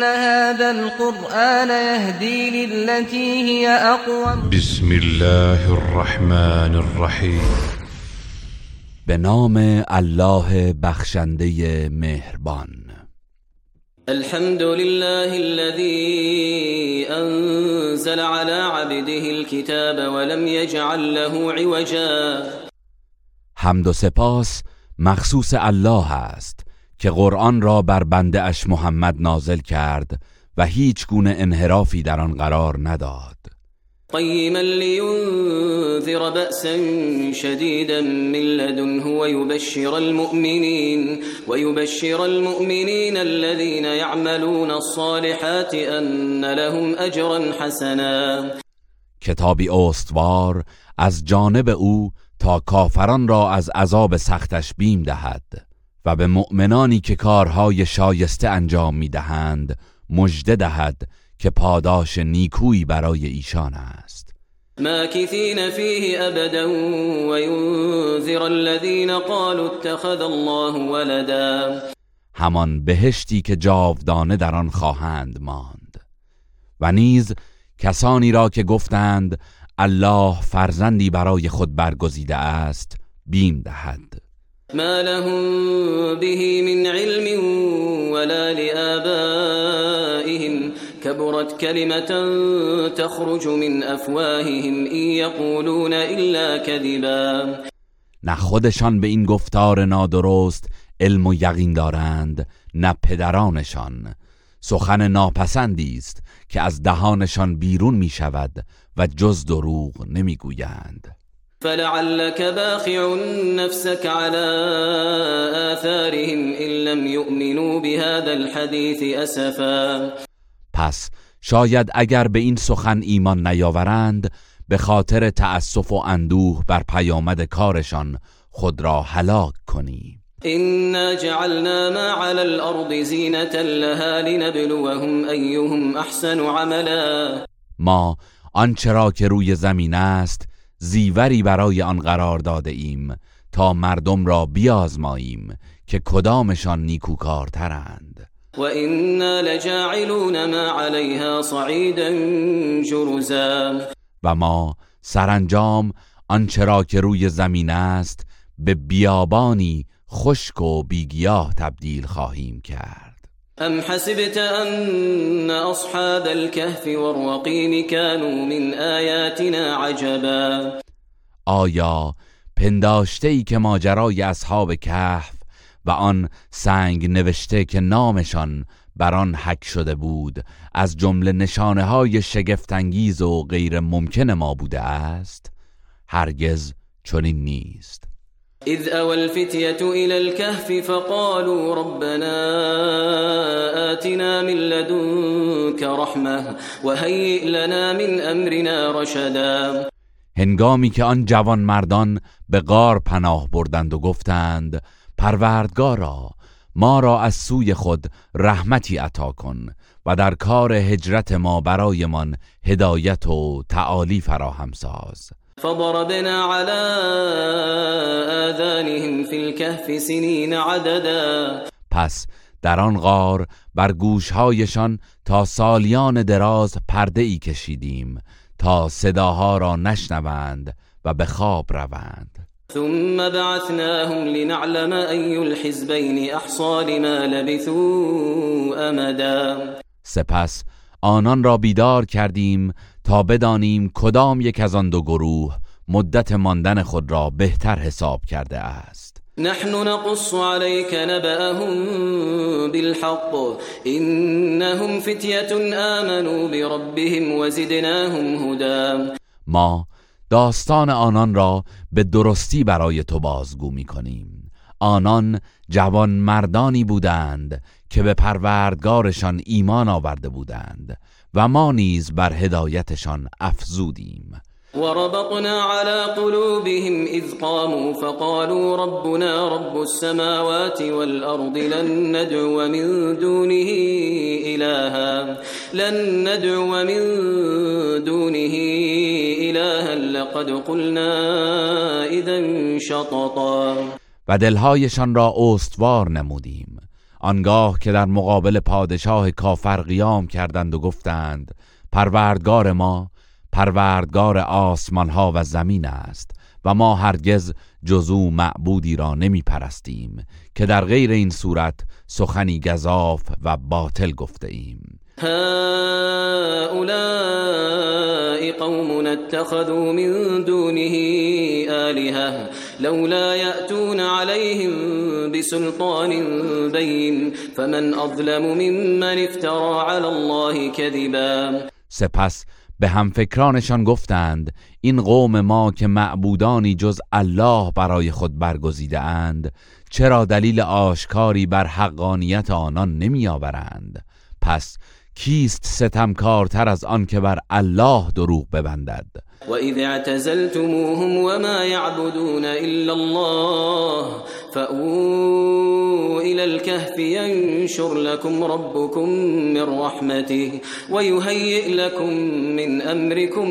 إن هذا القرآن يهدي للتي هي أقوم. بسم الله الرحمن الرحیم به نام الله بخشنده مهربان. الحمد لله الذي أنزل على عبده الكتاب ولم يجعل له عوجا. حمد و سپاس مخصوص الله است. که قرآن را بر بنده اش محمد نازل کرد و هیچ گونه انحرافی در آن قرار نداد. قيما لينذر بأسا شديدا من لدنه ويبشر المؤمنين ويبشر المؤمنين الذين يعملون الصالحات أن لهم أجرا حسنا. کتابی استوار از جانب او تا کافران را از عذاب سختش بیم دهد. و به مؤمنانی که کارهای شایسته انجام می‌دهند مژده دهد که پاداش نیکویی برای ایشان است. ماكثين فيه أبدا وينذر الذين قالوا اتخذ الله ولدا. همان بهشتی که جاودانه در آن خواهند ماند. و نیز کسانی را که گفتند الله فرزندی برای خود برگزیده است بیم دهد. ما لهم به من علم ولا لآبائهم. كبرت كلمة تخرج من أفواههم إن يقولون إلا كذبا. نه خودشان به این گفتار نادرست علم و یقین دارند نه پدرانشان. سخن ناپسندی است که از دهانشان بیرون می شود و جز دروغ نمی گویند فلعلك باخع نفسك على آثارهم إن لم يؤمنوا بهذا الحديث أسفا. پس شاید اگر به این سخن ایمان نیاورند به خاطر تأسف و اندوه بر پیامد کارشان خود را هلاک کنی. إنا جعلنا ما على الأرض زينة لها لنبلوهم أيهم أحسن عملا. ما آنچه را که روی زمین است زیوری برای آن قرار داده ایم تا مردم را بیازماییم که کدامشان نیکوکارترند. وإنا لجاعلون ما عليها صعيدا جرزا. و ما سرانجام آنچه را که روی زمین است به بیابانی خشک و بیگیاه تبدیل خواهیم کرد. أم حسبت أن أصحاب الكهف والرقيم كانوا من آياتنا عجبا؟ آیا پنداشته ای که ماجرای اصحاب کهف و آن سنگ نوشته که نامشان بر آن حک شده بود از جمله نشانه های شگفتانگیز و غیر ممکن ما بوده است هرگز چنین نیست. إذ أوى الفتية إلى الكهف فقالوا ربنا آتنا من لدنك رحمة وهيئ لنا من أمرنا رشدا. هنگامی که آن جوان مردان به غار پناه بردند و گفتند پروردگارا ما را از سوی خود رحمتی عطا کن و در کار هجرت ما برایمان هدایت و تعالی فراهم ساز. فضربنا على آذانهم في الكهف سنين عددا. پس در آن غار بر گوشهایشان تا سالیان دراز پرده ای کشیدیم تا صداها را نشنوند و به خواب روند. ثم بعثناهم لنعلم أي الحزبين أحصى لما لبثوا أمدا. سپس آنان را بیدار کردیم تا بدانیم کدام یک از آن دو گروه مدت ماندن خود را بهتر حساب کرده است. نحن نقص عليك نبأهم بالحق. إنهم فتية آمنوا بربهم وزدناهم هدى. ما داستان آنان را به درستی برای تو بازگو می کنیم. آنان جوان مردانی بودند که به پروردگارشان ایمان آورده بودند. و ما نیز بر هدایتشان افزودیم. وربطنا على قلوبهم إذ قاموا فقالوا ربنا رب السماوات والأرض لن ندعو من دونه إلها لن ندعو من دونه إلها لقد قلنا إذا شططا. و دلهایشان را استوار نمودیم. آنگاه که در مقابل پادشاه کافر قیام کردند و گفتند پروردگار ما پروردگار آسمان ها و زمین است و ما هرگز جزو معبودی را نمی پرستیم که در غیر این صورت سخنی گذاف و باطل گفته ایم. هؤلاء قوم اتخذوا من دونه آلهة لولا يأتون عليهم بسلطان بين فمن أظلم ممن افترى على الله كذبا. سپس به همفکرانشان گفتند این قوم ما که معبودانی جز الله برای خود برگزیده اند چرا دلیل آشکاری بر حقانیت آنان نمی آورند پس کیست ستمکارتر از آن که بر الله دروغ ببندد؟ وإذ اعتزلتموهم وما يعبدون إلا الله فأووا إلى الكهف ينشر لكم ربكم من رحمته ويهيئ لكم من أمركم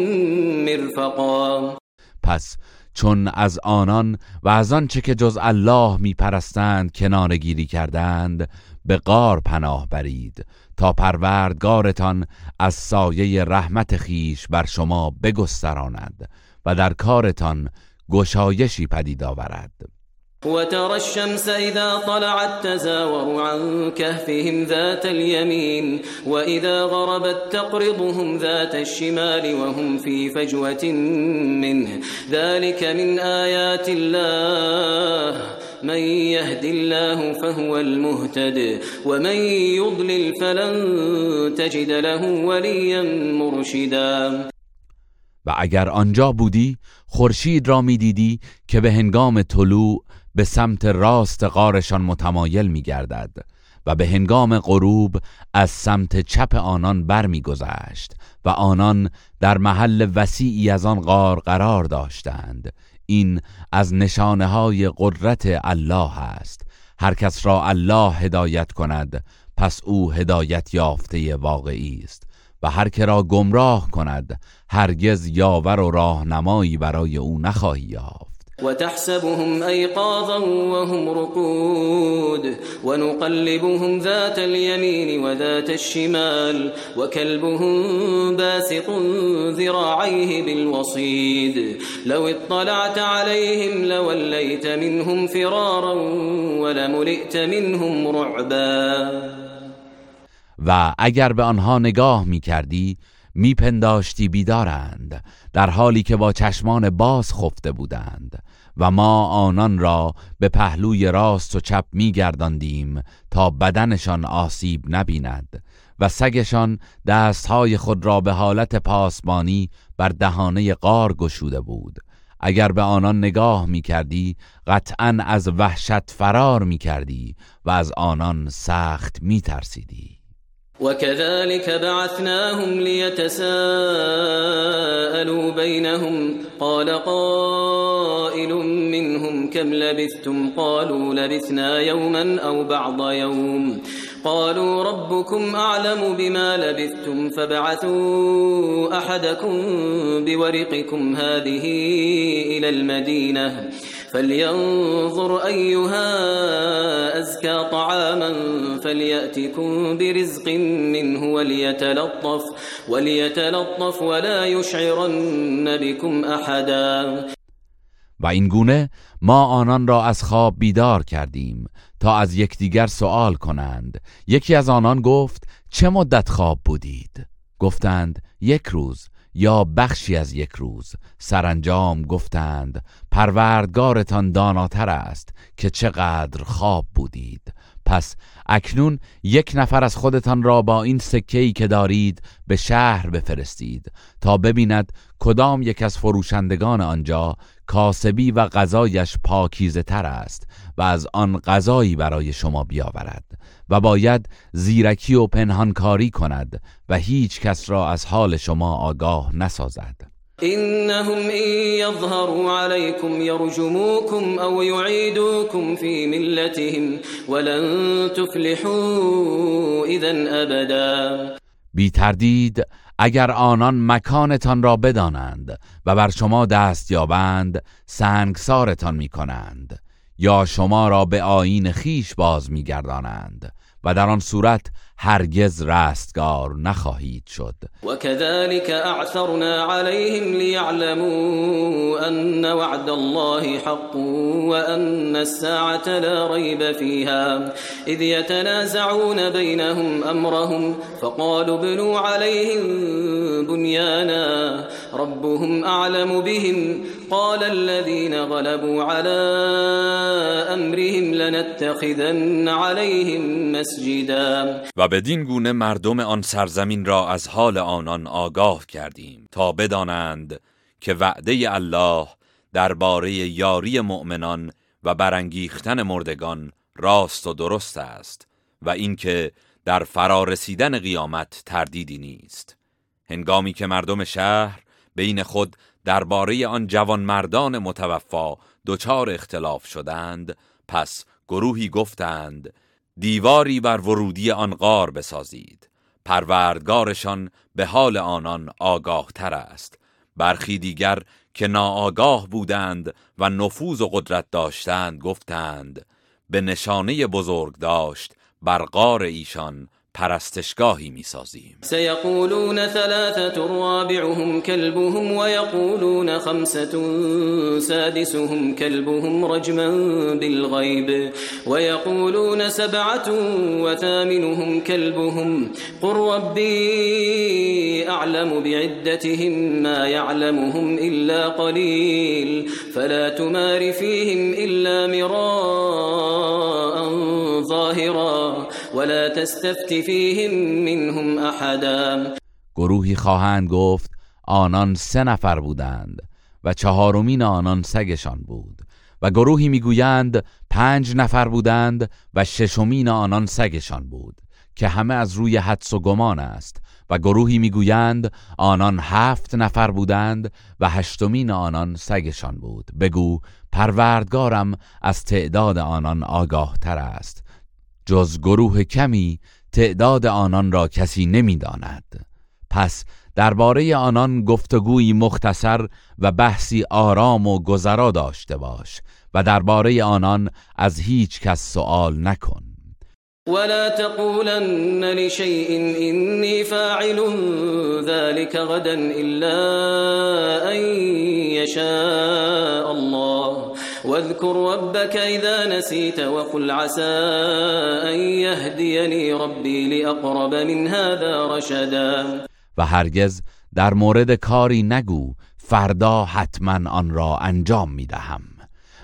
مرفقا. پس چون از آنان و از آنچه که جز الله می پرستند کنار گیری کردند به غار پناه برید تا پروردگارتان از سایه رحمت خیش بر شما بگستراند و در کارتان گشایشی پدید آورد. وترى الشمس إذا طلعت تزاور عن كهفهم ذات اليمين وإذا غربت تقرضهم ذات الشمال وهم في فجوة منه. ذلك من آيات الله. من يهد الله فهو المهتد ومن يضلل فلن تجد له وليا مرشدا. و اگر آنجا بودی خورشید را می‌دیدی که به هنگام طلوع به سمت راست غارشان متمایل می گردد و به هنگام غروب از سمت چپ آنان برمیگذشت و آنان در محل وسیعی از آن غار قرار داشتند. این از نشانه های قدرت الله است. هر کس را الله هدایت کند پس او هدایت یافته واقعی است. و هر که را گمراه کند هرگز یاور و راهنمایی برای او نخواهی یافت. وتحسبهم أيقاظا وهم رقود ونقلبهم ذات اليمين وذات الشمال وكلبهم باسط ذراعيه بالوصيد. لو اطلعت عليهم لوليت منهم فرارا ولملئت منهم رعبا. و اگر به آنها نگاه می کردی میپنداشتی بیدارند در حالی که با چشمان باز خفته بودند و ما آنان را به پهلوی راست و چپ میگرداندیم تا بدنشان آسیب نبیند و سگشان دستهای خود را به حالت پاسبانی بر دهانه قار گشوده بود. اگر به آنان نگاه می کردی قطعا از وحشت فرار می کردی و از آنان سخت می ترسیدی وكذلك بعثناهم ليتساءلوا بينهم. قال قائل منهم كم لبثتم؟ قالوا لبثنا يوما أو بعض يوم. قالوا ربكم أعلم بما لبثتم فبعثوا أحدكم بورقكم هذه إلى المدينة فلينظر أيها أزكى طعاما فليأتكم برزق منه وليتلطف وليتلطف ولا يشعرن بكم أحدا و این گونه ما آنان را از خواب بیدار کردیم تا از یکدیگر سوال کنند. یکی از آنان گفت چه مدت خواب بودید؟ گفتند یک روز یا بخشی از یک روز. سرانجام گفتند پروردگارتان داناتر است که چقدر خواب بودید. پس اکنون یک نفر از خودتان را با این سکه‌ای که دارید به شهر بفرستید تا ببیند کدام یک از فروشندگان آنجا کاسبی و غذایش پاکیزه تر است و از آن غذایی برای شما بیاورد و باید زیرکی و پنهانکاری کند و هیچ کس را از حال شما آگاه نسازد. إنهم إن يظهروا عليكم يرجموكم أو يعيدوكم في ملتهم ولن تفلحوا إذا أبدا بی تردید اگر آنان مکانتان را بدانند و بر شما دست یابند سنگسارتان می کنند یا شما را به آین خیش باز می گردانند و در آن صورت هرگز رستگار نخواهید شد. وكذلك اعثرنا عليهم ليعلموا ان وعد الله حق وان الساعه لا ريب فيها اذ يتنازعون بينهم امرهم فقالوا بنوا عليهم بنيانا ربهم اعلم بهم. قال الذين غلبوا على امرهم لنتخذن عليهم مسجدا. و بدین گونه مردم آن سرزمین را از حال آنان آگاه کردیم تا بدانند که وعده الله درباره یاری مؤمنان و برانگیختن مردگان راست و درست است و اینکه در فرارسیدن قیامت تردیدی نیست. هنگامی که مردم شهر بین خود درباره آن جوان مردان متوفا دچار اختلاف شدند پس گروهی گفتند دیواری بر ورودی آن غار بسازید. پروردگارشان به حال آنان آگاه تر است. برخی دیگر که ناآگاه بودند و نفوذ و قدرت داشتند گفتند به نشانه بزرگ داشت بر غار ایشان پرستشگاهی می سازیم سیقولون ثلاثت رابعهم کلبهم و یقولون خمسة سادسهم کلبهم رجما بالغیب و یقولون سبعت و ثامنهم کلبهم قل ربی أعلم بعدتهم ما یعلمهم إلا قلیل فلا تمار فيهم إلا مراء ظاهرا ولا تستفت فيهم منهم احدا گروهی خواهند گفت آنان سه نفر بودند و چهارمین آنان سگشان بود و گروهی می‌گویند پنج نفر بودند و ششمین آنان سگشان بود که همه از روی حدس و گمان است و گروهی می‌گویند آنان هفت نفر بودند و هشتمین آنان سگشان بود. بگو پروردگارم از تعداد آنان آگاه تر است. جز گروه کمی تعداد آنان را کسی نمی‌داند. پس درباره آنان گفتگویی مختصر و بحثی آرام و گذرا داشته باش و درباره آنان از هیچ کس سوال نکن ولا تقولن لشيء إني فاعل ذلك غدا إلا أن يشاء الله واذكر ربك إذا نسيت وقل عسى أن يهديني ربي لأقرب من هذا رشدا. و هرگز در مورد کاری نگو فردا حتما آن را انجام می دهم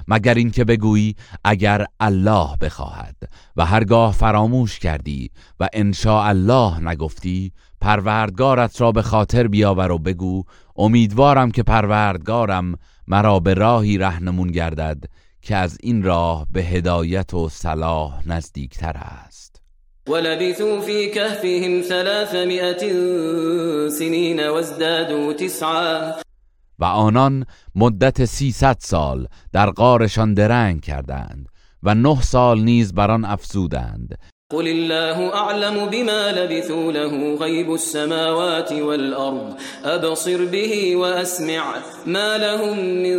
مگر اینکه بگویی اگر الله بخواهد و هرگاه فراموش کردی و انشا الله نگفتی پروردگارت را به خاطر بیاور و بگو امیدوارم که پروردگارم مرا به راهی رهنمون گردد که از این راه به هدایت و صلاح نزدیکتر است. ولبثوا في كهفهم ثلاثمائة سنين وازدادوا تسعا. و آنان مدت سیصد سال در غارشان درنگ کردند و نه سال نیز بر آن افزودند. قل الله أعلم بما لبثوا له غيب السماوات والأرض. أبصر به وأسمع ما لهم من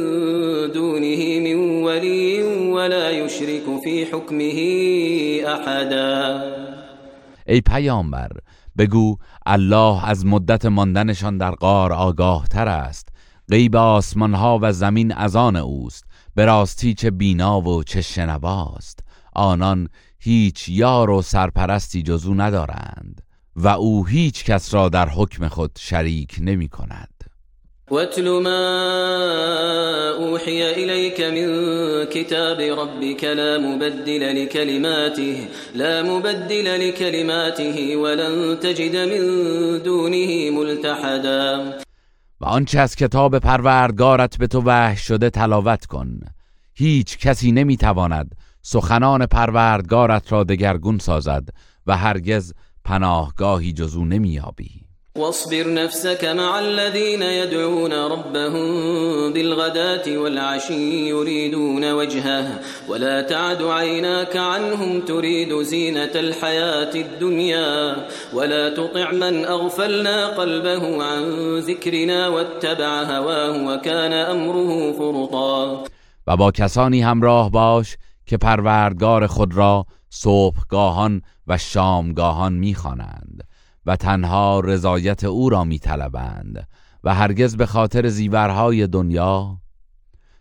دونه من ولي ولا يشرك في حكمه أحدا. ای پیامبر بگو الله از مدت ماندنشان در غار آگاه تر است. غیب آسمان ها و زمین از آن اوست. به راستی چه بینا و چه شنواست آنان هیچ یار و سرپرستی جزو ندارند و او هیچ کس را در حکم خود شریک نمی کند. واتل ما اوحي اليك من كتاب ربك لا مبدل لكلماته لا مبدل لكلماته ولن تجد من دونه ملتحدا. و آنچه از کتاب پروردگارت به تو وحی شده تلاوت کن. هیچ کسی نمی‌تواند سخنان پروردگارت را دگرگون سازد و هرگز پناهگاهی جزو نمیابی واصبر نفسك مع الذين يدعون ربهم بالغداة والعشي يريدون وجهه ولا تعد عيناك عنهم تريد زينة الحياة الدنيا ولا تطع من أغفلنا قلبه عن ذكرنا واتبع هواه وكان أمره فرطا. و با کسانی همراه باش که پروردگار خود را صبحگاهان و شامگاهان می‌خوانند و تنها رضایت او را میطلبند و هرگز به خاطر زیورهای دنیا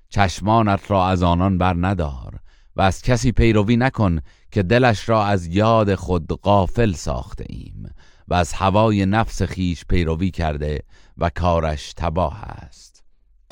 چشمانت را از آنان بر ندار و از کسی پیروی نکن که دلش را از یاد خود غافل ساخته ایم و از هوای نفس خیش پیروی کرده و کارش تباه است.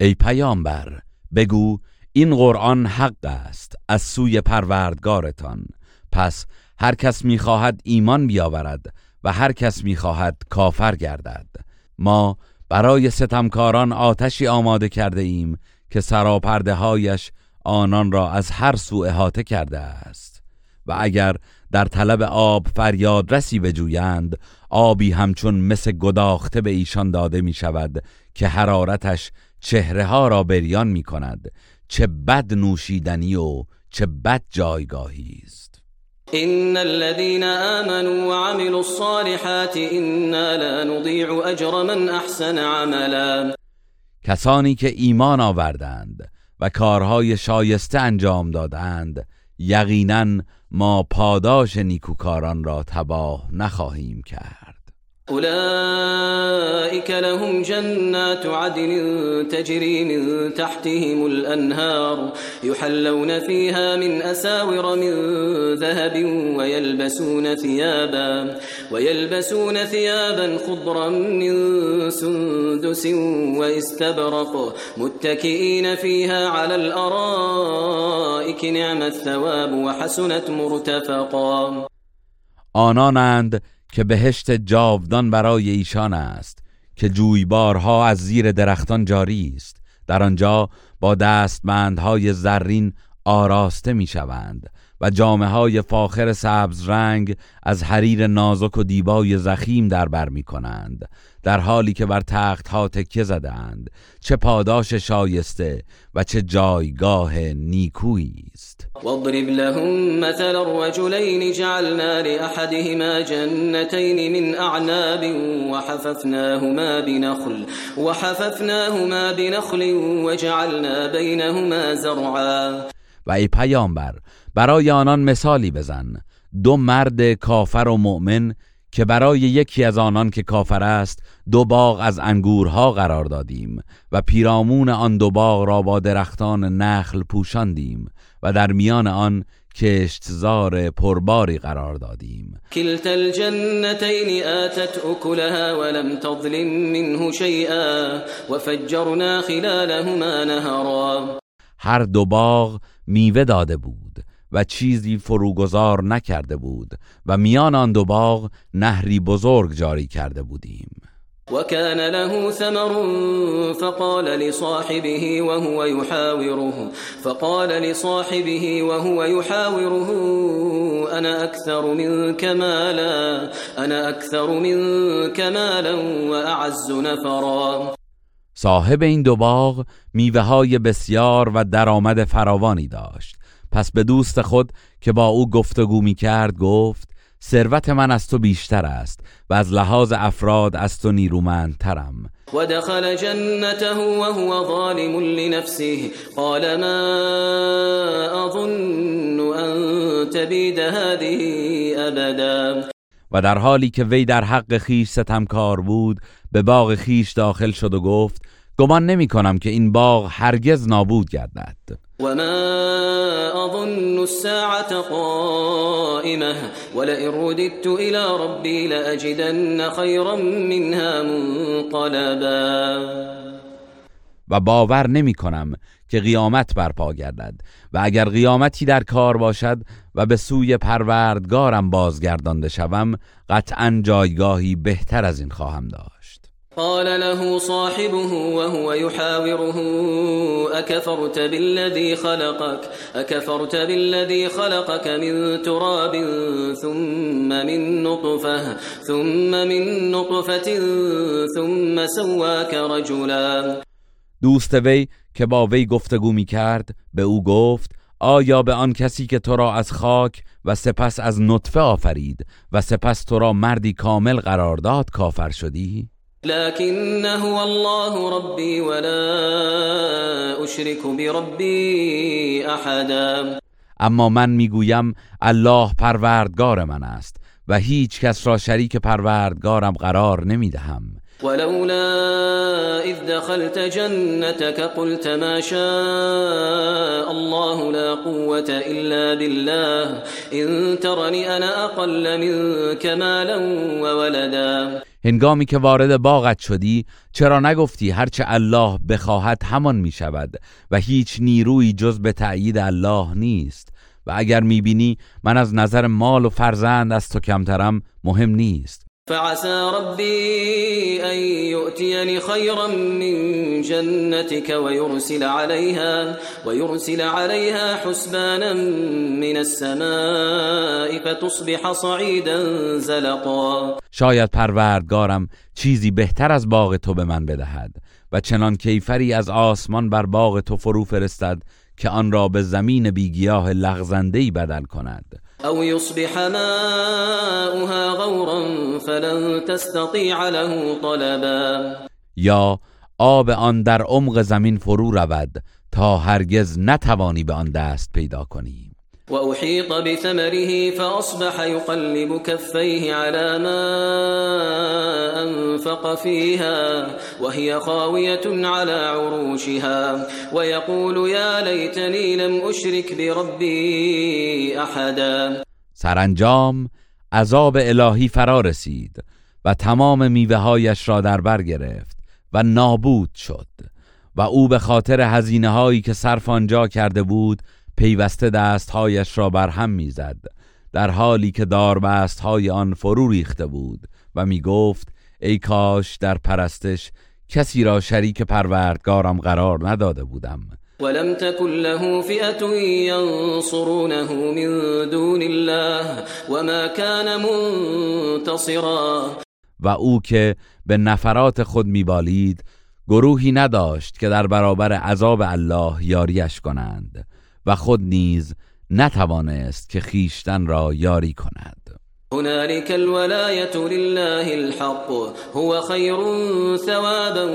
ای پیامبر بگو این قرآن حق است از سوی پروردگارتان. پس هر کس می‌خواهد ایمان بیاورد و هر کس می‌خواهد کافر گردد. ما برای ستمکاران آتشی آماده کرده ایم که سراپرده هایش آنان را از هر سو احاطه کرده است. و اگر در طلب آب فریاد رسی بجویند آبی همچون مثل گداخته به ایشان داده می شود که حرارتش چهره ها را بریان می کند چه بد نوشیدنی و چه بد جایگاهی است. ان الذين آمنوا وعملوا الصالحات انا لا نضيع اجر من احسن عملا. کسانی که ایمان آوردند و کارهای شایسته انجام دادند یقینا ما پاداش نیکوکاران را تباه نخواهیم کرد. أولئك لهم جنات عدن تجري من تحتهم الأنهار يحلون فيها من أساور من ذهب ويلبسون ثيابا ويلبسون ثيابا خضرا من سندس واستبرق متكئين فيها على الأرائك نعم الثواب وحسنت مرتفقا. آنانند که بهشت جاودان برای ایشان است که جویبارها از زیر درختان جاری است. در آنجا با دستمندهای زرین آراسته می شوند و جامعه های فاخر سبز رنگ از حریر نازک و دیبای زخیم در بر می کنند در حالی که بر تخت ها تکیه زدند چه پاداش شایسته و چه جایگاه نیکویی است. واضرب لهم مثل الرجلين جعلنا لأحدهما جنتين من أعناب وحففناهما بنخل وحففناهما بنخل وجعلنا بينهما زرعا. و ای پیامبر برای آنان مثالی بزن. دو مرد کافر و مؤمن که برای یکی از آنان که کافر است دو باغ از انگورها قرار دادیم و پیرامون آن دو باغ را با درختان نخل پوشاندیم و در میان آن کشتزار پرباری قرار دادیم. كلتا الجنتين آتت أكلها ولم تظلم منه شيئا وفجرنا خلالهما نهرا. هر دو باغ میوه داده بود. و چیزی فروگذار نکرده بود و میان آن دو باغ نهری بزرگ جاری کرده بودیم. وكان له ثمر فقال لصاحبه وهو يحاوره فقال لصاحبه وهو يحاوره انا اكثر منك مالا انا اكثر منك مالا واعز نفرا. صاحب این دو باغ میوه های بسیار و درآمد فراوانی داشت. پس به دوست خود که با او گفتگو می کرد گفت ثروت من از تو بیشتر است و از لحاظ افراد از تو نیرومندترم. ودخل جنته وهو ظالم لنفسه. قال ما أظن أن تبید هذه أبدا. و در حالی که وی در حق خیش ستمکار بود به باغ خیش داخل شد و گفت گمان نمی کنم که این باغ هرگز نابود گردد. و ما اظن الساعة قائمة ولئن رددت الى ربي لأجدن خيرا منها منقلبا. و باور نمی کنم که قیامت برپا گردد و اگر قیامتی در کار باشد و به سوی پروردگارم بازگردانده شوم قطعا جایگاهی بهتر از این خواهم داشت. قال له صاحبه وهو يحاوره أكفرت بالذي خلقك أكفرت بالذي خلقك من تراب ثم من نطفة ثم من نطفة ثم سواك رجلا دوست وی که با وی گفتگو می کرد به او گفت آیا به آن کسی که تو را از خاک و سپس از نطفه آفرید و سپس تو را مردی کامل قرار داد کافر شدی؟ لكنه الله ربي ولا اشرك بربي احدا اما من می‌گویم الله پروردگار من است و هیچ کس را شریک پروردگارم قرار نمی‌دهم. ولولا إذ دخلت جنتك قلت ما شاء الله لا قوة إلا بالله إن ترني أنا أقل منك مالا وولدا. هنگامی که وارد باغت شدی چرا نگفتی هرچه الله بخواهد همان می شود و هیچ نیروی جز به تأیید الله نیست؟ و اگر می‌بینی من از نظر مال و فرزند از تو کمترم مهم نیست. فعسى ربي أن يؤتيني خيرا من جنتك ويرسل عليها ويرسل عليها حسبانا من السماء فتصبح صعيدا زلقا. شاید پروردگارم چیزی بهتر از باغ تو به من بدهد و چنان کیفری از آسمان بر باغ تو فرو فرستد که آن را به زمین بیگیاه لغزندهی بدل کند. او يصبح ماؤها غورا فلن تستطيع له طلبا. یا آب آن در عمق زمین فرو رود تا هرگز نتوانی به آن دست پیدا کنی. وأحيط بثمره فأصبح يقلب كفيه على ما أنفق فيها وهي خاوية على عروشها ويقول يا ليتني لم أشرك بربي أحدا. سرانجام عذاب الهی فرا رسید و تمام میوههایش را در بر گرفت و نابود شد و او به خاطر هزینه هایی که صرف آنجا کرده بود پیوسته دستهایش را بر هم می‌زد در حالی که داربست های آن فرو ریخته بود و می گفت ای کاش در پرستش کسی را شریک پروردگارم قرار نداده بودم. ولم تكن له فئة ينصرونه من دون الله وما كان منتصرا. و او که به نفرات خود میبالید گروهی نداشت که در برابر عذاب الله یاریش کنند. و خود نیز نتوانست که خیشتن را یاری کند. هنالك الولاية لله الحق هو خير ثوابا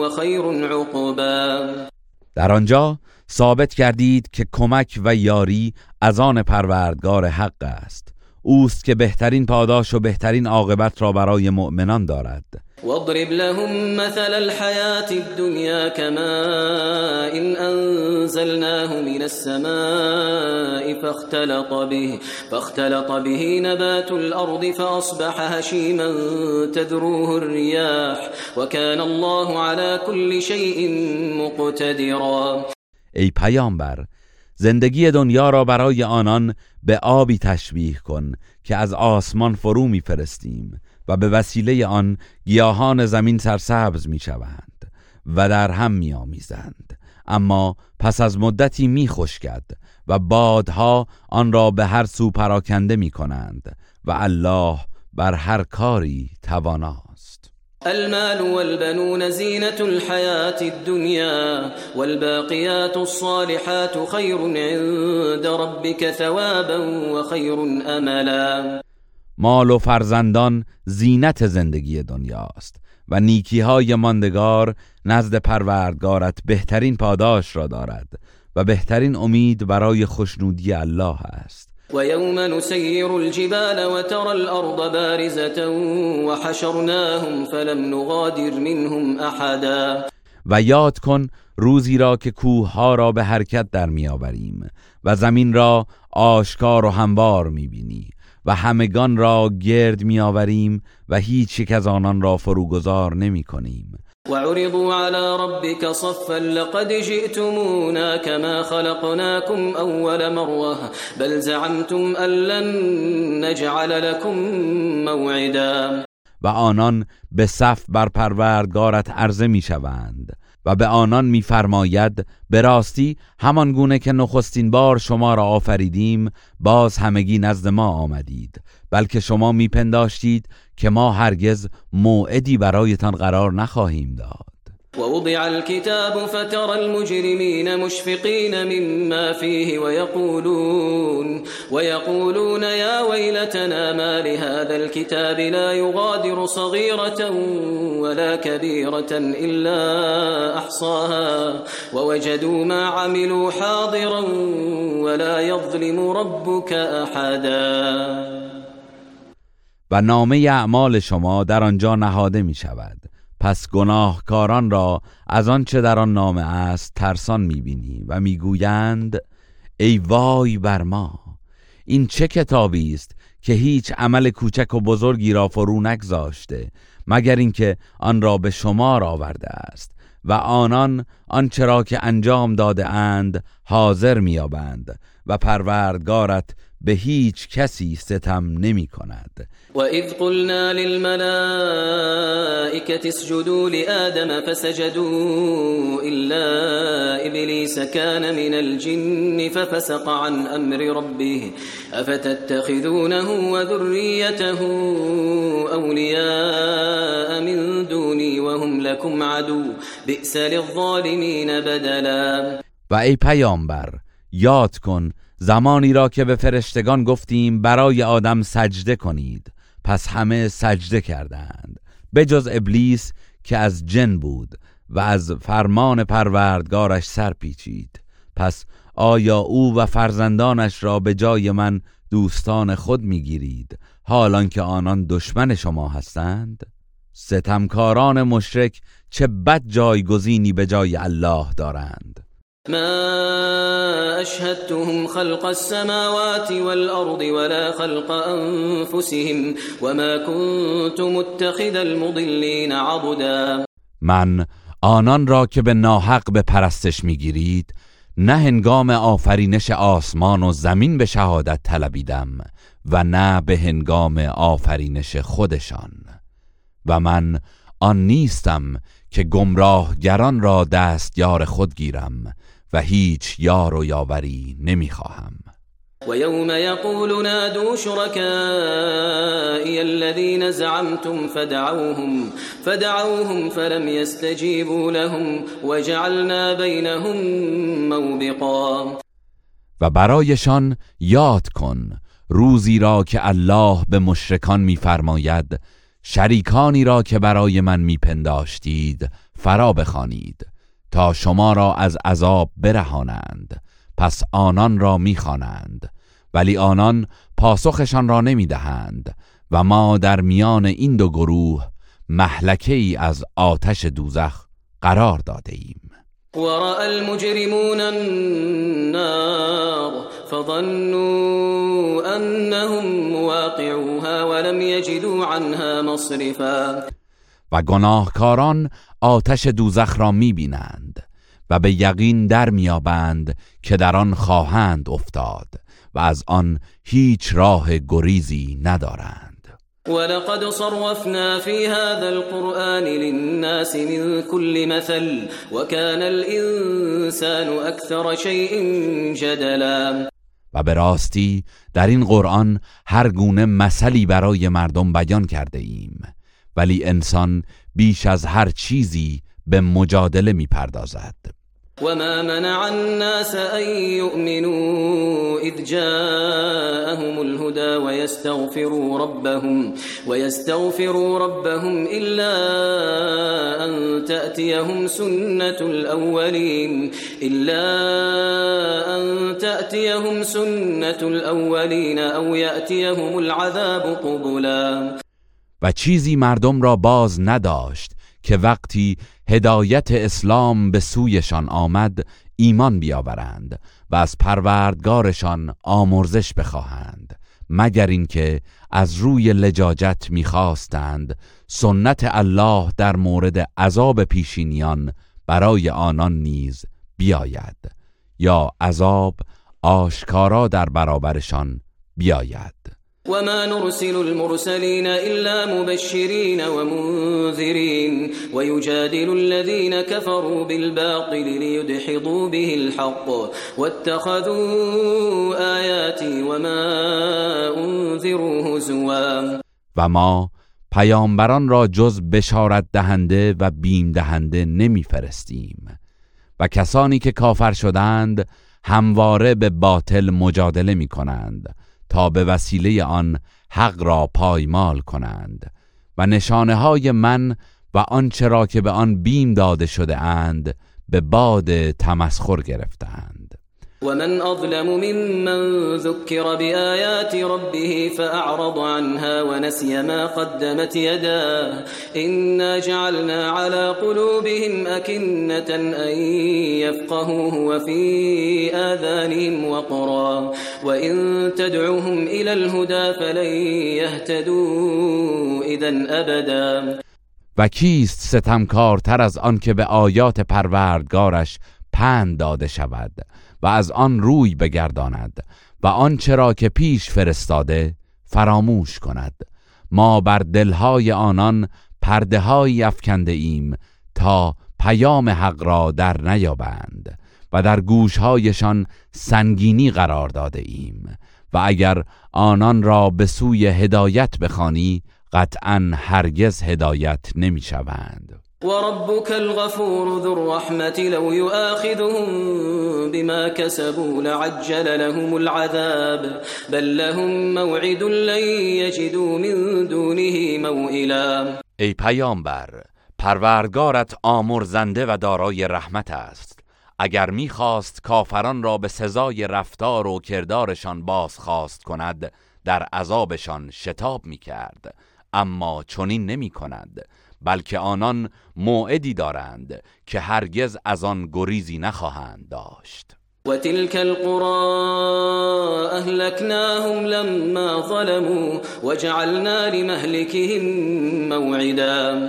وخير عقبا. در آنجا ثابت کردید که کمک و یاری از آن پروردگار حق است. اوست که بهترین پاداش و بهترین عاقبت را برای مؤمنان دارد. واضرب لهم مثل الحياة الدنيا كماء إن أنزلناه من السماء فاختلط به فاختلط به نبات الأرض فأصبح هشيما تذروه الرياح وكان الله على كل شيء مقتدرا. ای پیامبر زندگی دنیا را برای آنان به آبی تشبیه کن که از آسمان فرو میفرستیم. و به وسیله آن گیاهان زمین سرسبز می شوند و در هم می آمیزند. اما پس از مدتی می خشکد و بادها آن را به هر سو پراکنده می کنند و الله بر هر کاری تواناست المال والبنون زینة الحياة الدنيا والباقيات الصالحات خير عند ربك ثوابا وخير املا مال و فرزندان زینت زندگی دنیاست و نیکی های ماندگار نزد پروردگارت بهترین پاداش را دارد و بهترین امید برای خوشنودی الله است. ويوم نسير الجبال وترى الأرض بارزة وحشرناهم فلم نغادر منهم أحدا و یاد کن روزی را که کوه ها را به حرکت در میآوریم و زمین را آشکار و هموار می‌بینی و همگان را گرد میآوریم و هیچ یک از آنان را فروگذار نمی کنیم وعرضوا على ربك صفا لقد جئتمونا كما خلقناكم أول مرة بل زعمتم أن لن نجعل لكم موعدا. و آنان به صف بر پروردگارت عرضه می شوند و به آنان میفرماید به راستی همان گونه که نخستین بار شما را آفریدیم باز همگی نزد ما آمدید بلکه شما میپنداشتید که ما هرگز موعدی برایتان قرار نخواهیم داد. ووضع الكتاب فترى المجرمين مشفقين مما فيه ويقولون ويقولون يا ويلتنا ما لهذا الكتاب لا يغادر صغيرة ولا كبيرة إلا أحصاها ووجدوا ما عملوا حاضرا ولا يظلم ربك أحدا. و نامه اعمال شما در آنجا نهاده می شود پس گناهکاران را از آنچه در آن نامه است ترسان می‌بینی و می‌گویند ای وای بر ما! این چه کتابی است که هیچ عمل کوچک و بزرگی را فرو نگذاشته مگر اینکه آن را به شمار آورده است و آنان آنچه را که انجام داده اند حاضر میابند و پروردگارت به هیچ کسی ستم نمی کند. وإذ قلنا للملائكة اسجدوا لآدم فسجدوا إلا إبليس كان من الجن ففسق عن أمر ربه أفتتخذونه وذريته أولياء من دوني وهم لكم عدو بئس للظالمين بدلا. و ای پیامبر یاد کن زمانی را که به فرشتگان گفتیم برای آدم سجده کنید. پس همه سجده کردند به جز ابلیس که از جن بود و از فرمان پروردگارش سر پیچید. پس آیا او و فرزندانش را به جای من دوستان خود می‌گیرید حالان که آنان دشمن شما هستند؟ ستمکاران مشرک چه بد جایگزینی به جای الله دارند. ما أشهدتهم خلق السماوات والأرض ولا خلق أنفسهم وما كنت متخذ المضلين عبدا. من آنان را که به ناحق به پرستش می‌گیرید نه هنگام آفرینش آسمان و زمین به شهادت طلبیدم و نه به هنگام آفرینش خودشان. و من آن نیستم که گمراهگران را دستیار خود گیرم و هیچ یار و یاوری نمی‌خواهم. و یوم یقول نادو شرکائی الذین زعمتم فدعوهم فدعوهم فلم يستجيبوا لهم وجعلنا بينهم موبقا. و برایشان یاد کن روزی را که الله به مشرکان میفرماید شریکانی را که برای من میپنداشتید فرا بخوانید. تا شما را از عذاب برهانند پس آنان را می‌خوانند. ولی آنان پاسخشان را نمی‌دهند و ما در میان این دو گروه محلکه ای از آتش دوزخ قرار داده ایم ورأى المجرمون النار فظنوا أنهم مواقعوها ولم يجدوا عنها مصرفا و گناهکاران آتش دوزخ را می‌بینند و به یقین در میابند که در آن خواهند افتاد و از آن هیچ راه گریزی ندارند. ولقد صرفنا في هذا القرآن للناس من كل مثل وكان الانسان اكثر شيء جدلا. و به راستی در این قرآن هر گونه مثلی برای مردم بیان کرده ایم ولی انسان بیش از هر چیزی به مجادله می پردازد وما منع الناس أن يؤمنوا إذ جاءهم الهدى ويستغفروا ربهم ويستغفروا ربهم إلا أن تأتيهم سنة الأولين إلا أن تأتيهم سنة الأولين أو يأتيهم العذاب قبلا. و چیزی مردم را باز نداشت که وقتی هدایت اسلام به سویشان آمد ایمان بیاورند و از پروردگارشان آمرزش بخواهند مگر اینکه از روی لجاجت می‌خواستند سنت الله در مورد عذاب پیشینیان برای آنان نیز بیاید یا عذاب آشکارا در برابرشان بیاید. وما نرسل المرسلين إلا مبشرين ومنذرين ويجادل الذين كفروا بالباطل ليدحضوا به الحق واتخذوا آياتي وما أنذروا هزوا. و ما پیامبران را جز بشارت دهنده و بیم دهنده نمیفرستیم. و کسانی که کافر شدند همواره به باطل مجادله می کنند تا به وسیله آن حق را پایمال کنند و نشانه های من و آنچه را که به آن بیم داده شده اند به باد تمسخر گرفتند ومن أظلم ممن ذكر بآيات ربه فأعرض عنها ونسي ما قدمت يداه. إنا جعلنا على قلوبهم أكنة أن يفقهوه وفي آذانهم وقرا. وإن تدعوهم إلى الهدى فلن يهتدوا إذا أبدا. و کیست ستمکارتر از آن که به آیات پروردگارش پند داده شود؟ و از آن روی بگرداند و آنچه را که پیش فرستاده فراموش کند. ما بر دلهای آنان پرده افکنده ایم تا پیام حق را در نیابند و در گوشهایشان سنگینی قرار داده ایم و اگر آنان را به سوی هدایت بخوانی قطعا هرگز هدایت نمی‌شوند. وربك الغفور ذو الرحمة لو يؤاخذهم بما كسبوا لعجل لهم العذاب. بل لهم موعد لن يجدوا من دونه موئلا. ای پیامبر پروردگارت آمرزنده و دارای رحمت است. اگر می‌خواست کافران را به سزای رفتار و کردارشان بازخواست کند در عذابشان شتاب می‌کرد. اما چنین نمی کند بلکه آنان موعدی دارند که هرگز از آن گریزی نخواهند داشت. و تلك القرى اهلكناهم لما ظلموا وجعلنا لمهلكهم موعدا.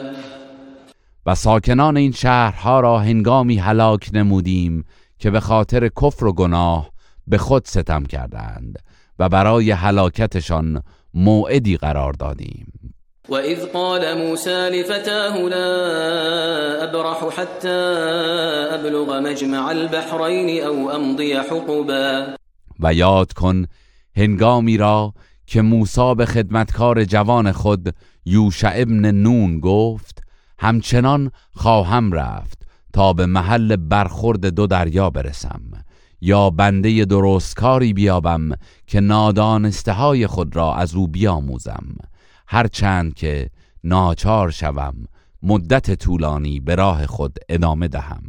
و ساکنان این شهرها را هنگامی هلاک نمودیم که به خاطر کفر و گناه به خود ستم کردند و برای هلاکتشان موعدی قرار دادیم. وإذ قال موسى لفتاه لا أبرح حتى أبلغ مجمع البحرين أو أمضي حقبا. و یاد کن هنگامی را که موسی به خدمتکار جوان خود یوشع ابن نون گفت همچنان خواهم رفت تا به محل برخورد دو دریا برسم یا بنده درستکاری بیابم که نادانسته های خود را از او بیاموزم. هرچند که ناچار شوم مدت طولانی به راه خود ادامه دهم.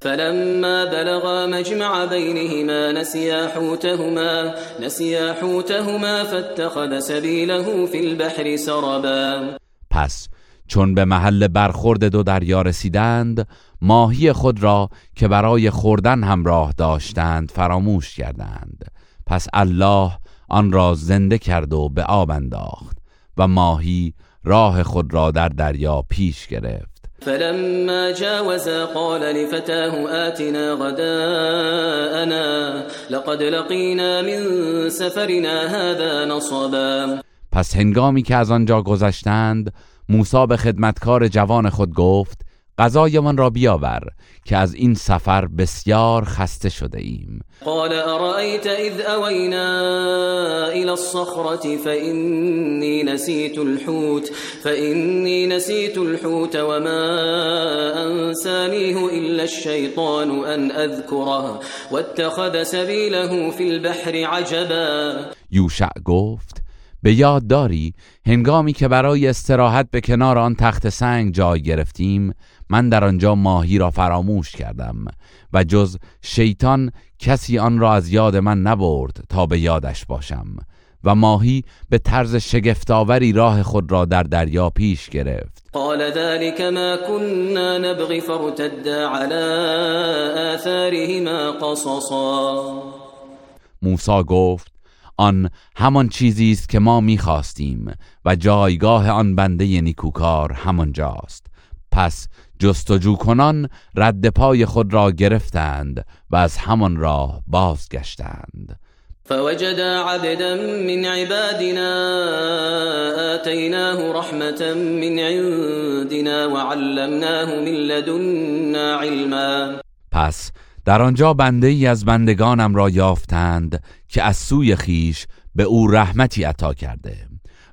فلما بلغا مجمع بينهما نسيا حوتهما نسيا حوتهما فاتخذ سبيله في البحر سربا. پس چون به محل برخورد دو دریا رسیدند ماهی خود را که برای خوردن همراه داشتند فراموش کردند. پس الله آن را زنده کرد و به آب انداخت. و ماهی راه خود را در دریا پیش گرفت. فلما جاوزا قال لفتاه آتنا غداءنا لقد لقينا من سفرنا هذا نصبا. پس هنگامی که از آنجا گذشتند موسی به خدمتکار جوان خود گفت غذایمان را بیاور که از این سفر بسیار خسته شده ایم. قال ارأيت اذ اوينا الى الصخرة فإني نسيت الحوت فإني نسيت الحوت وما انسانيه الا الشيطان ان اذكره واتخذ سبيله في البحر عجبا. یوشع گفت به یاد داری هنگامی که برای استراحت به کنار آن تخت سنگ جای گرفتیم من در آنجا ماهی را فراموش کردم و جز شیطان کسی آن را از یاد من نبرد تا به یادش باشم و ماهی به طرز شگفتآوری راه خود را در دریا پیش گرفت. قال ذلك ما كنا نبغي فارتدا على آثارهما قصصا. موسی گفت آن همان چیزی است که ما می‌خواستیم و جایگاه آن بنده نیکوکار همانجاست پس جستجو کنان رد پای خود را گرفتند و از همان راه بازگشتند. فوجد عبدا من عبادنا آتيناه رحمة من عندنا وعلمناه من لدنا علما. پس در آنجا بنده ای از بندگانم را یافتند که از سوی خیش به او رحمتی عطا کرده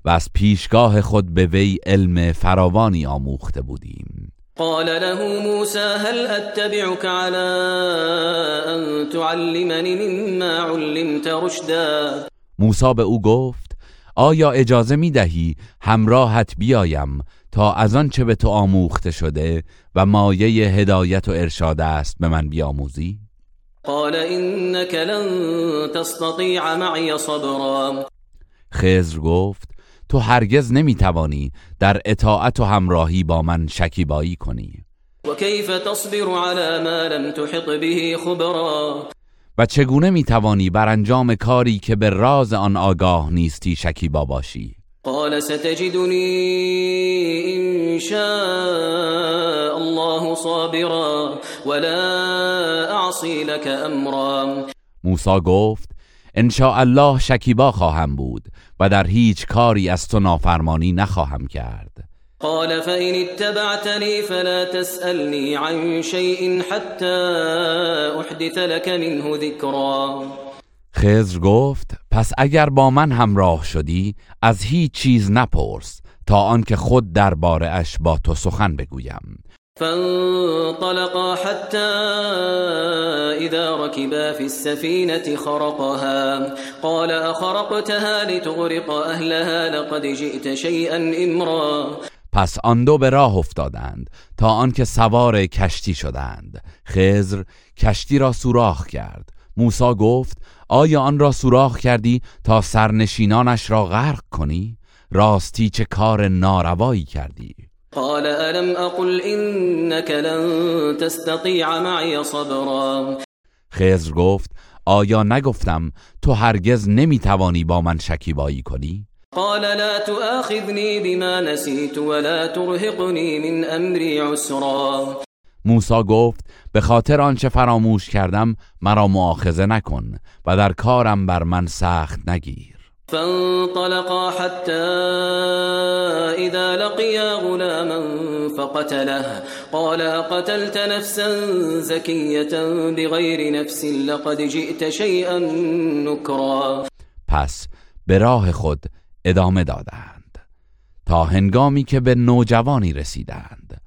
و از پیشگاه خود به وی علم فراوانی آموخته بودیم. قال له موسى هل اتبعك على ان تعلمني مما علمت رشدا؟ موسی به او گفت آیا اجازه می دهی همراهت بیایم تا از آن چه به تو آموخته شده و مایه هدایت و ارشاد است به من بیاموزی؟ قال انك لن تستطيع معي صبرا. خزر گفت تو هرگز نمی‌توانی در اطاعت و همراهی با من شکیبایی کنی. و کیف تصبر على ما لم تحط به خبرا. و چگونه می‌توانی بر انجام کاری که به راز آن آگاه نیستی شکیبا باشی؟ قال ستجدني إن شاء الله صابرا ولا أعصي لك أمرا. موسی گفت ان الله شکیبا خواهم بود و در هیچ کاری از تو نافرمانی نخواهم کرد. قال فإن اتبعتني فلا تسألني عن شيء حتى أحدث لك منه ذكرا خزر گفت پس اگر با من همراه شدی از هیچ چیز نپرس تا آنکه خود درباره اش با تو سخن بگویم. فانطلقا حتى إذا ركبا في السفينة خرقها. قال أخرقتها لتغرق أهلها لقد جئت شيئا إمرا. پس آن دو به راه افتادند تا آنکه سوار کشتی شدند. خزر کشتی را سوراخ کرد. موسی گفت آیا آن را سوراخ کردی تا سرنشینانش را غرق کنی؟ راستی چه کار ناروایی کردی؟ قال الم اقل انك لن تستطيع معي صبرا؟ خزر گفت آیا نگفتم تو هرگز نمی‌توانی با من شکیبایی کنی؟ قال لا تؤاخذني بما نسيت ولا ترهقني من امري عسرا. موسی گفت به خاطر آنچه فراموش کردم مرا معاخذه نکن و در کارم بر من سخت نگیر. فانطلقا حتى إذا لقيا غلاما فقتله. قال قتلت نفسا زكية بغير نفس لقد جئت شيئا نكرا پس به راه خود ادامه دادند تا هنگامی که به نوجوانی رسیدند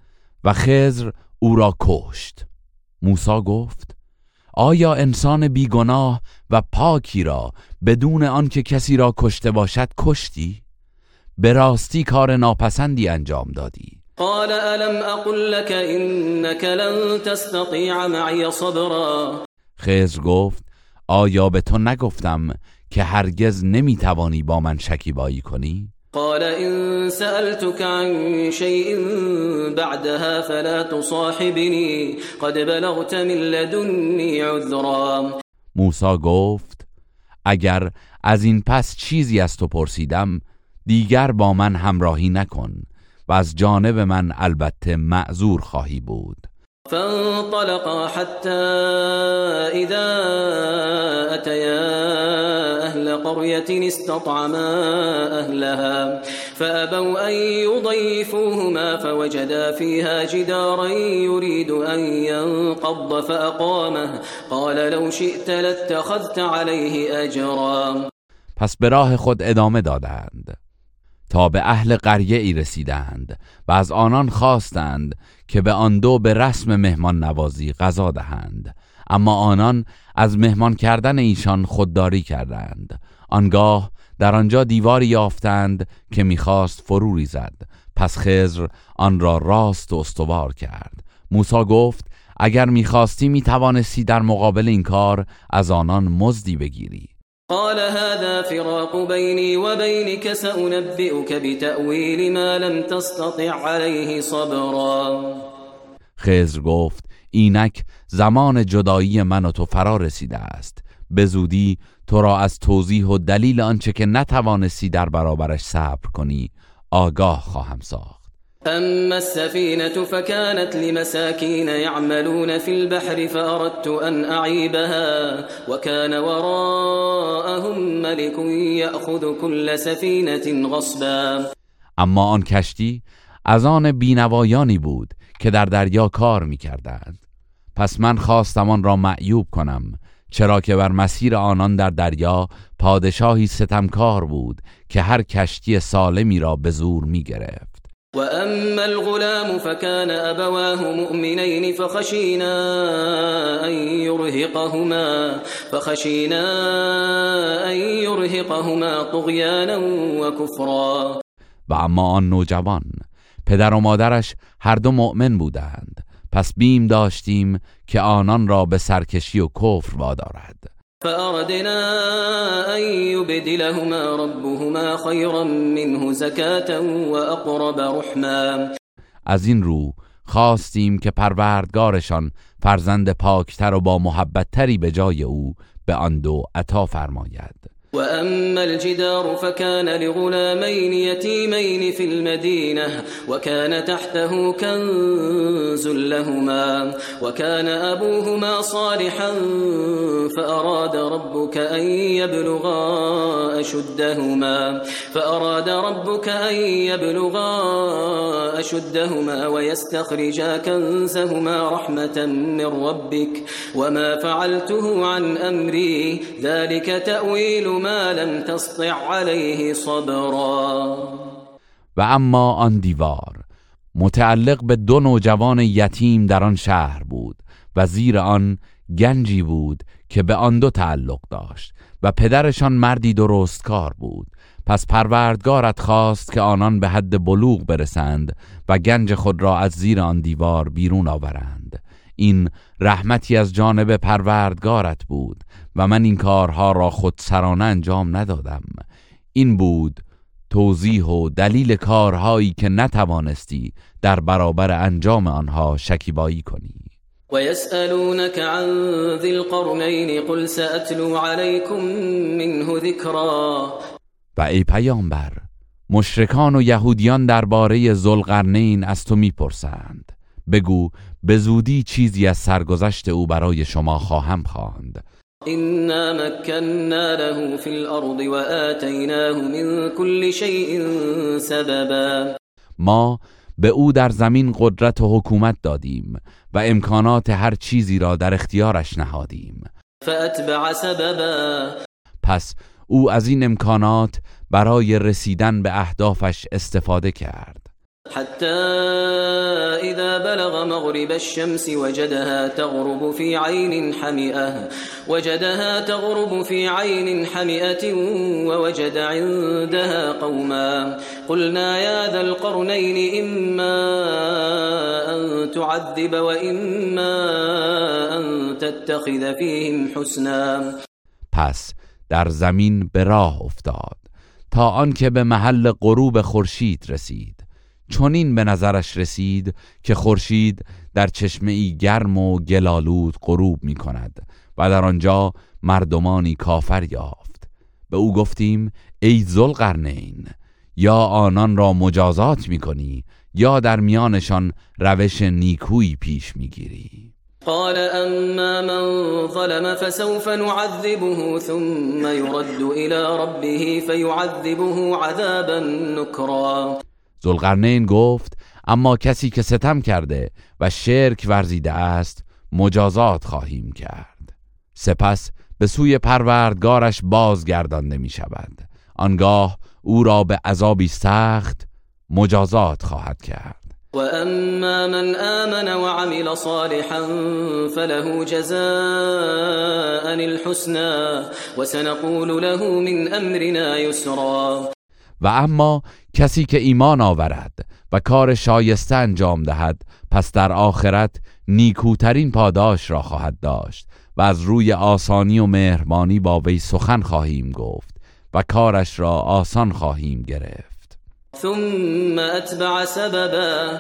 و خزر او را کشت موسی گفت آیا انسان بیگناه و پاکی را بدون آنکه کسی را کشته باشد کشتی؟ به راستی کار ناپسندی انجام دادی قال الم اقل لك انك لن تستطيع معي صبرا خزر گفت آیا به تو نگفتم که هرگز نمی‌توانی با من شکیبایی کنی؟ قال إن سألتك عن شيء بعدها فلا تصاحبني. قد بلغت من لدني عذرا. موسا گفت اگر از این پس چیزی از تو پرسیدم دیگر با من همراهی نکن و از جانب من البته معذور خواهی بود. فانطلقا حتى إذا أتيا أهل قرية استطعما أهلها فأبوا أن يضيفوهما فوجدا فيها جدارا يريد أن ينقض فأقامه. قال لو شئت لاتخذت عليه أجرا. پس به راه خود ادامه دادند تا به اهل قریه ای رسیدند و از آنان خواستند که به آن دو به رسم مهمان نوازی غذا دهند. اما آنان از مهمان کردن ایشان خودداری کردند. آنگاه در آنجا دیواری یافتند که می‌خواست فرو ریزد. پس خزر آن را راست و استوار کرد. موسی گفت اگر می‌خواستی می‌توانستی در مقابل این کار از آنان مزدی بگیری. قال هذا فراق بيني وبينك سأنبئك بتأويل ما لم تستطع عليه صبرا. خزر گفت اینک زمان جدایی من و تو فرا رسیده است. به زودی تو را از توضیح و دلیل آنچه که نتوانستی در برابرش صبر کنی آگاه خواهم ساخت. أما السفينة فكانت لمساكين يعملون في البحر فأردت أن أعيبها وكان وراءهم ملك يأخذ كل سفينة غصبا اما آن کشتی از آن بینوایانی بود که در دریا کار می کردند. پس من خواستم آن را معیوب کنم چرا که بر مسیر آنان در دریا پادشاهی ستمکار بود که هر کشتی سالمی را به زور می گرفت وأما الغلام فكان أبواه مؤمنين فخشينا أن يرهقهما فخشينا أن يرهقهما طغيانا وكفرا. و اما آن نوجوان پدر و مادرش هر دو مؤمن بودند. پس بیم داشتیم که آنان را به سرکشی و کفر وادارد. فأردنا أن يبدلهما ربهما خيرا منه زكاة وأقرب رحما. از این رو خواستیم که پروردگارشان فرزند پاکتر و با محبتتری به جای او به آن دو عطا فرماید. وأما الجدار فكان لغلامين يتيمين في المدينة وكان تحته كنز لهما وكان أبوهما صالحا فأراد ربك أن يبلغا أشدهما فأراد ربك أن يبلغا أشدهما ويستخرجا كنزهما رحمة من ربك وما فعلته عن أمري ذلك تأويل ما لم تسطع عليه صبرا. و اما آن دیوار متعلق به دو نوجوان یتیم در آن شهر بود و زیر آن گنجی بود که به آن دو تعلق داشت و پدرشان مردی درست کار بود. پس پروردگارت خواست که آنان به حد بلوغ برسند و گنج خود را از زیر آن دیوار بیرون آورند. این رحمتی از جانب پروردگارت بود و من این کارها را خود سرانه انجام ندادم. این بود توضیح و دلیل کارهایی که نتوانستی در برابر انجام آنها شکیبایی کنی. ويسألونك عن ذي القرنين قل سأتلو عليكم منه ذكرا و ای پیامبر مشرکان و یهودیان درباره ذوالقرنین از تو می‌پرسند. بگو به زودی چیزی از سرگذشت او برای شما خواهم خواند. إنا مكنا له في الأرض وآتيناه من كل شيء سببا. ما به او در زمین قدرت و حکومت دادیم و امکانات هر چیزی را در اختیارش نهادیم. فأتبع سببا. پس او از این امکانات برای رسیدن به اهدافش استفاده کرد. حتى إذا بلغ مغرب الشمس وجدها تغرب في عين حمئة وجدها تغرب في عين حمئة ووجد عندها قوما. قلنا يا ذا القرنين إما أن تعذب وإما أن تتخذ فيهم حسنا. پس در زمین به راه افتاد تا آنکه به محل غروب خورشید رسید. چنین به نظرش رسید که خورشید در چشمه ای گرم و گلالود غروب می کند و در آنجا مردمانی کافر یافت. به او گفتیم ای ذوالقرنین یا آنان را مجازات می کنی یا در میانشان روش نیکویی پیش می‌گیری. قال اما من ظلم فسوف نعذبه ثم يرد الى ربه فيعذبه عذابا نكرا زلقرنین گفت اما کسی که ستم کرده و شرک ورزیده است مجازات خواهیم کرد. سپس به سوی پروردگارش بازگردانده می شود. آنگاه او را به عذابی سخت مجازات خواهد کرد. و اما من آمن وعمل صالحا فله جزاء الحسنى وسنقول له من امرنا يسرا و اما کسی که ایمان آورد و کار شایسته انجام دهد پس در آخرت نیکوترین پاداش را خواهد داشت و از روی آسانی و مهربانی با وی سخن خواهیم گفت و کارش را آسان خواهیم گرفت. ثم اتبع سببا.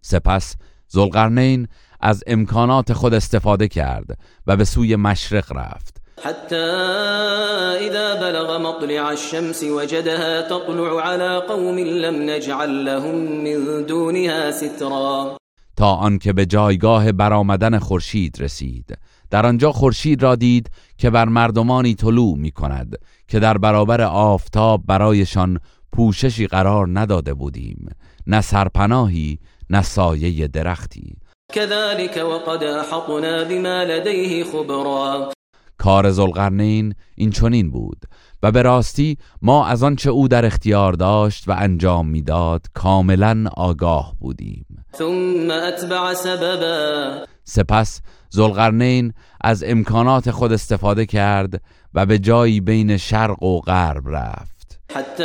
سپس زلقرنین از امکانات خود استفاده کرد و به سوی مشرق رفت. حتى إذا بلغ مطلع الشمس وجدها تطلع على قوم لم نجعل لهم من دونها سترا. تا آنکه به جایگاه برآمدن خورشید رسید. در آنجا خورشید را دید که بر مردمانی طلوع می کند که در برابر آفتاب برایشان پوششی قرار نداده بودیم. نه سرپناهی نه سایه درختی. كذلك وقد احطنا بما لديه خبرا. کار زلقرنین این چنین بود و به راستی ما از آنچه او در اختیار داشت و انجام می‌داد کاملا آگاه بودیم. ثم اتبع سببا. سپس زلقرنین از امکانات خود استفاده کرد و به جایی بین شرق و غرب رفت. حتى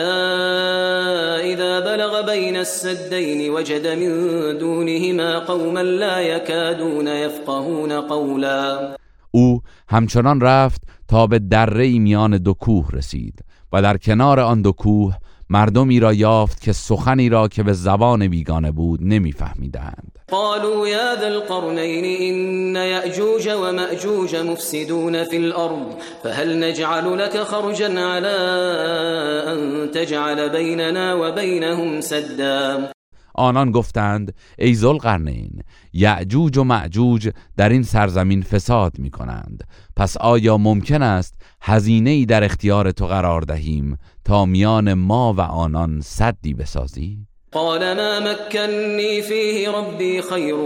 إذا بلغ بين السدين وجد من دونهما قوما لا يكادون يفقهون قولا. او همچنان رفت تا به دره میان دو کوه رسید و در کنار آن دو کوه مردمی را یافت که سخنی را که به زبان بیگانه بود نمیفهمیدند. قالوا يا ذا القرنين إن يأجوج ومأجوج مفسدون في الأرض فهل نجعل لك خرجا على أن تجعل بيننا وبينهم سدا؟ آنان گفتند ای ذوالقرنین یعجوج و معجوج در این سرزمین فساد می کنند پس آیا ممکن است هزینه ای در اختیار تو قرار دهیم تا میان ما و آنان صدی بسازی؟ قال ما مكنني فيه ربي خير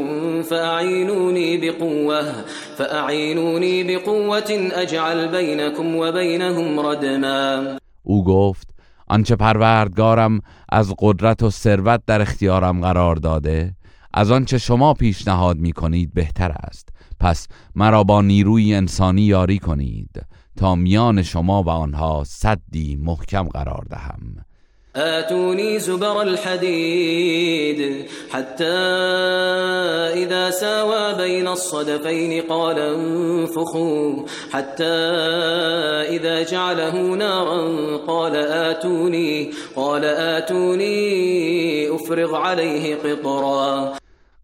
فأعينوني بقوة فأعينوني بقوة أجعل بينكم وبينهم ردما او گفت آنچه پروردگارم از قدرت و ثروت در اختیارم قرار داده از آنچه شما پیشنهاد می کنید بهتر است. پس مرا با نیروی انسانی یاری کنید تا میان شما و آنها صدی محکم قرار دهم. آتوني زبر الحديد حتى إذا ساوى بين الصدفين قال انفخوا حتى إذا جعله نارا قال آتوني قال آتوني أفرغ عليه قطرا.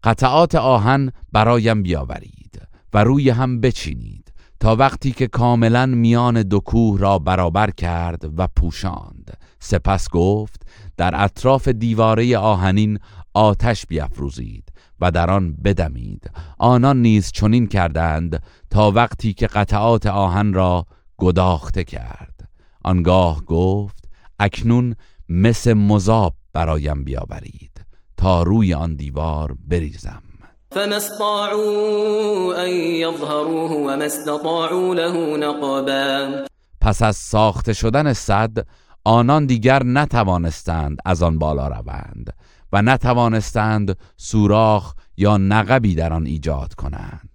قطعات آهن برایم بیاورید و روی هم بچینید تا وقتی که کاملا میان دو کوه را برابر کرد و پوشاند. سپس گفت در اطراف دیواره آهنین آتش بیافروزید و در آن بدمید. آنان نیز چنین کردند تا وقتی که قطعات آهن را گداخته کرد. آنگاه گفت اکنون مثل مذاب برایم بیاورید تا روی آن دیوار بریزم. فما استطاعوا أن يظهروه وما استطاعوا له نقبا پس از ساخته شدن صد آنان دیگر نتوانستند از آن بالا روند و نتوانستند سوراخ یا نقبی در آن ایجاد کنند.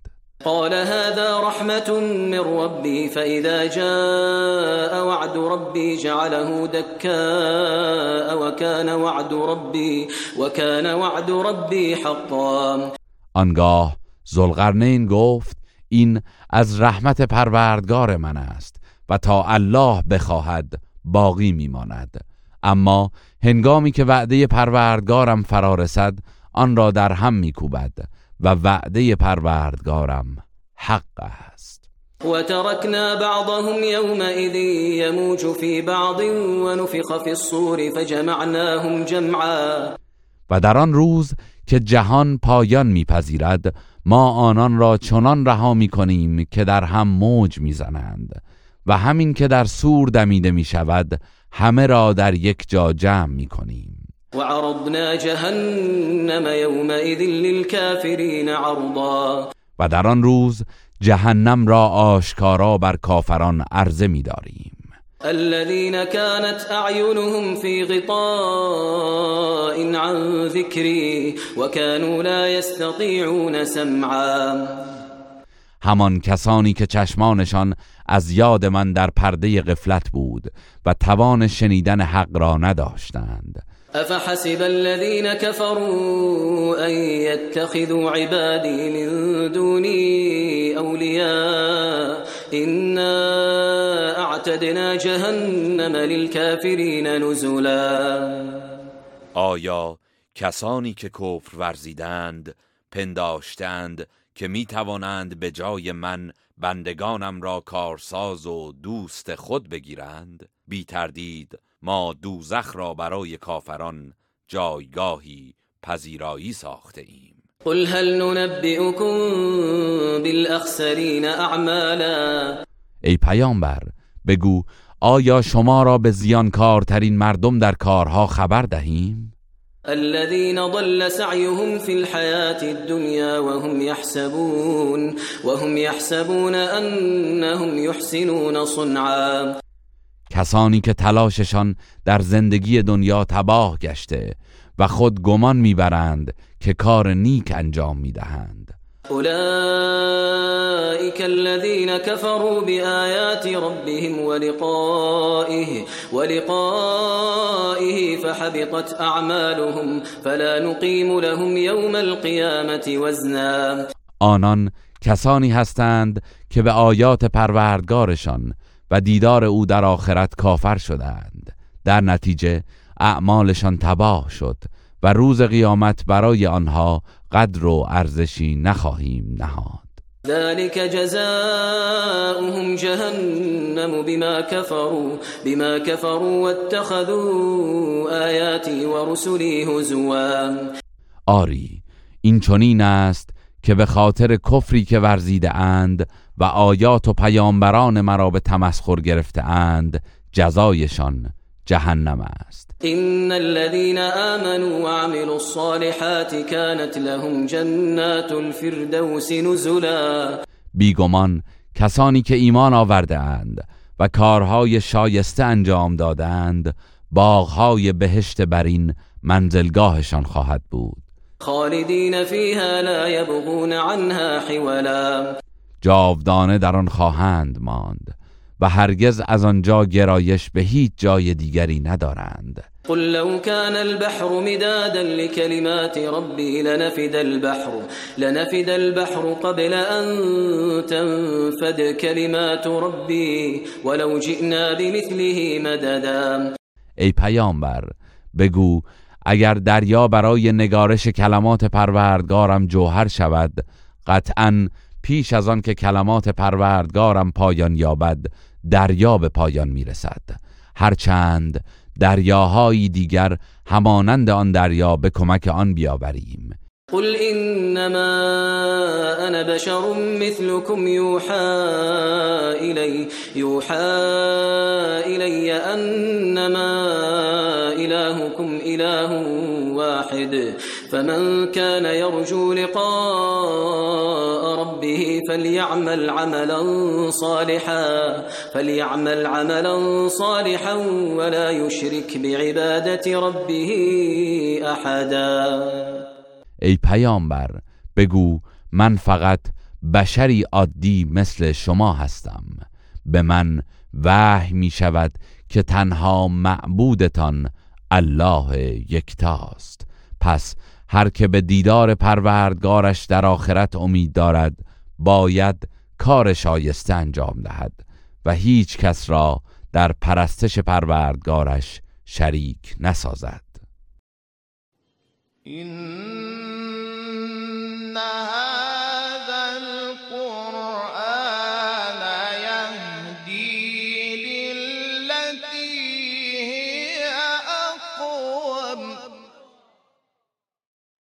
قال هذا رحمة من ربي فإذا جاء وعد ربي جعله دكاء وكان وعد ربي وكان وعد ربي حقا. آنگاه زلقرنین گفت این از رحمت پروردگار من است و تا الله بخواهد باقی میماند. اما هنگامی که وعده پروردگارم فرا رسد آن را در هم میکوبد و وعده پروردگارم حق است. وتركنا بعضهم يومئذ يموج في بعض ونفخ في الصور فجمعناهم جمعا. و در آن روز که جهان پایان میپذیرد ما آنان را چنان رها می کنیم که در هم موج می‌زنند. و همین که در سور دمیده می شود همه را در یک جا جمع می کنیم وعرضنا جهنم يومئذ للكافرين عرضا. و در آن روز جهنم را آشکارا بر کافران عرضه می داریم الذين كانت أعينهم في غطاء عن ذكري وكانوا لا يستطيعون سمعا. همان کسانی که چشمانشان از یاد من در پرده غفلت بود و توان شنیدن حق را نداشتند. أفحسب الذين كفروا أن يتخذوا عبادي من دوني أولياء إنا أعتدنا جهنم للكافرين نزلا آیا کسانی که کفر ورزیدند پنداشتند که می توانند به جای من بندگانم را کارساز و دوست خود بگیرند بی تردید ما دوزخ را برای کافران جایگاهی پذیرایی ساخته ایم. قل هل ننبئكم بالاخسرین اعمالا. ای پیامبر بگو آیا شما را به زیانکارترین مردم در کارها خبر دهیم؟ الذين ضل سعيهم في الحياة الدنيا وهم يحسبون وهم يحسبون أنهم يحسنون صنعا. کسانی که تلاششان در زندگی دنیا تباه گشته و خود گمان می‌برند که کار نیک انجام می‌دهند. أولئك الذين كفروا بآيات ربهم ولقائه ولقائه فحبطت أعمالهم فلا نقيم لهم يوم القيامة وزنا. آنان کسانی هستند که به آیات پروردگارشان و دیدار او در آخرت کافر شدند. در نتیجه اعمالشان تباه شد و روز قیامت برای آنها قدر و ارزشی نخواهیم نهاد. ذلك جزاؤهم جهنم بما كفروا بما كفروا واتخذوا آياتي ورسلي هزوا. آری این چنین است که به خاطر کفری که ورزیده اند و آیات و پیامبران مرا به تمسخر گرفته اند جزایشان جهنم است. إن الذين آمنوا وعملوا الصالحات كانت لهم جنات الفردوس نزلا. بیگمان کسانی که ایمان آورده اند و کارهای شایسته انجام دادند باغهای بهشت برین منزلگاهشان خواهد بود. خالدين فيها لا يبغون عنها حولا. جاودانه در آن خواهند ماند و هرگز از آنجا گرایش به هیچ جای دیگری ندارند. قل لو كان البحر مدادا لكلمات ربي لنفد البحر لنفد البحر قبل أن تنفد كلمات ربي ولو جئنا بمثله مددا. ای پیامبر بگو اگر دریا برای نگارش کلمات پروردگارم جوهر شود قطعا پیش از آن که کلمات پروردگارم پایان یابد دریا به پایان می‌رسد. هرچند دریاهایی دیگر همانند آن دریا به کمک آن بیاوریم. قل إنما أنا بشر مثلكم يوحى إلي يوحى إلي أنما إلهكم إله واحد. فمن كان يرجو لقاء ربه فليعمل عملا صالحا فليعمل عملا صالحا ولا يشرك بعبادة ربه أحدا. ای پیامبر بگو من فقط بشری عادی مثل شما هستم. به من وحی می شود که تنها معبودتان الله یکتاست. پس هر که به دیدار پروردگارش در آخرت امید دارد باید کار شایسته انجام دهد و هیچ کس را در پرستش پروردگارش شریک نسازد. إن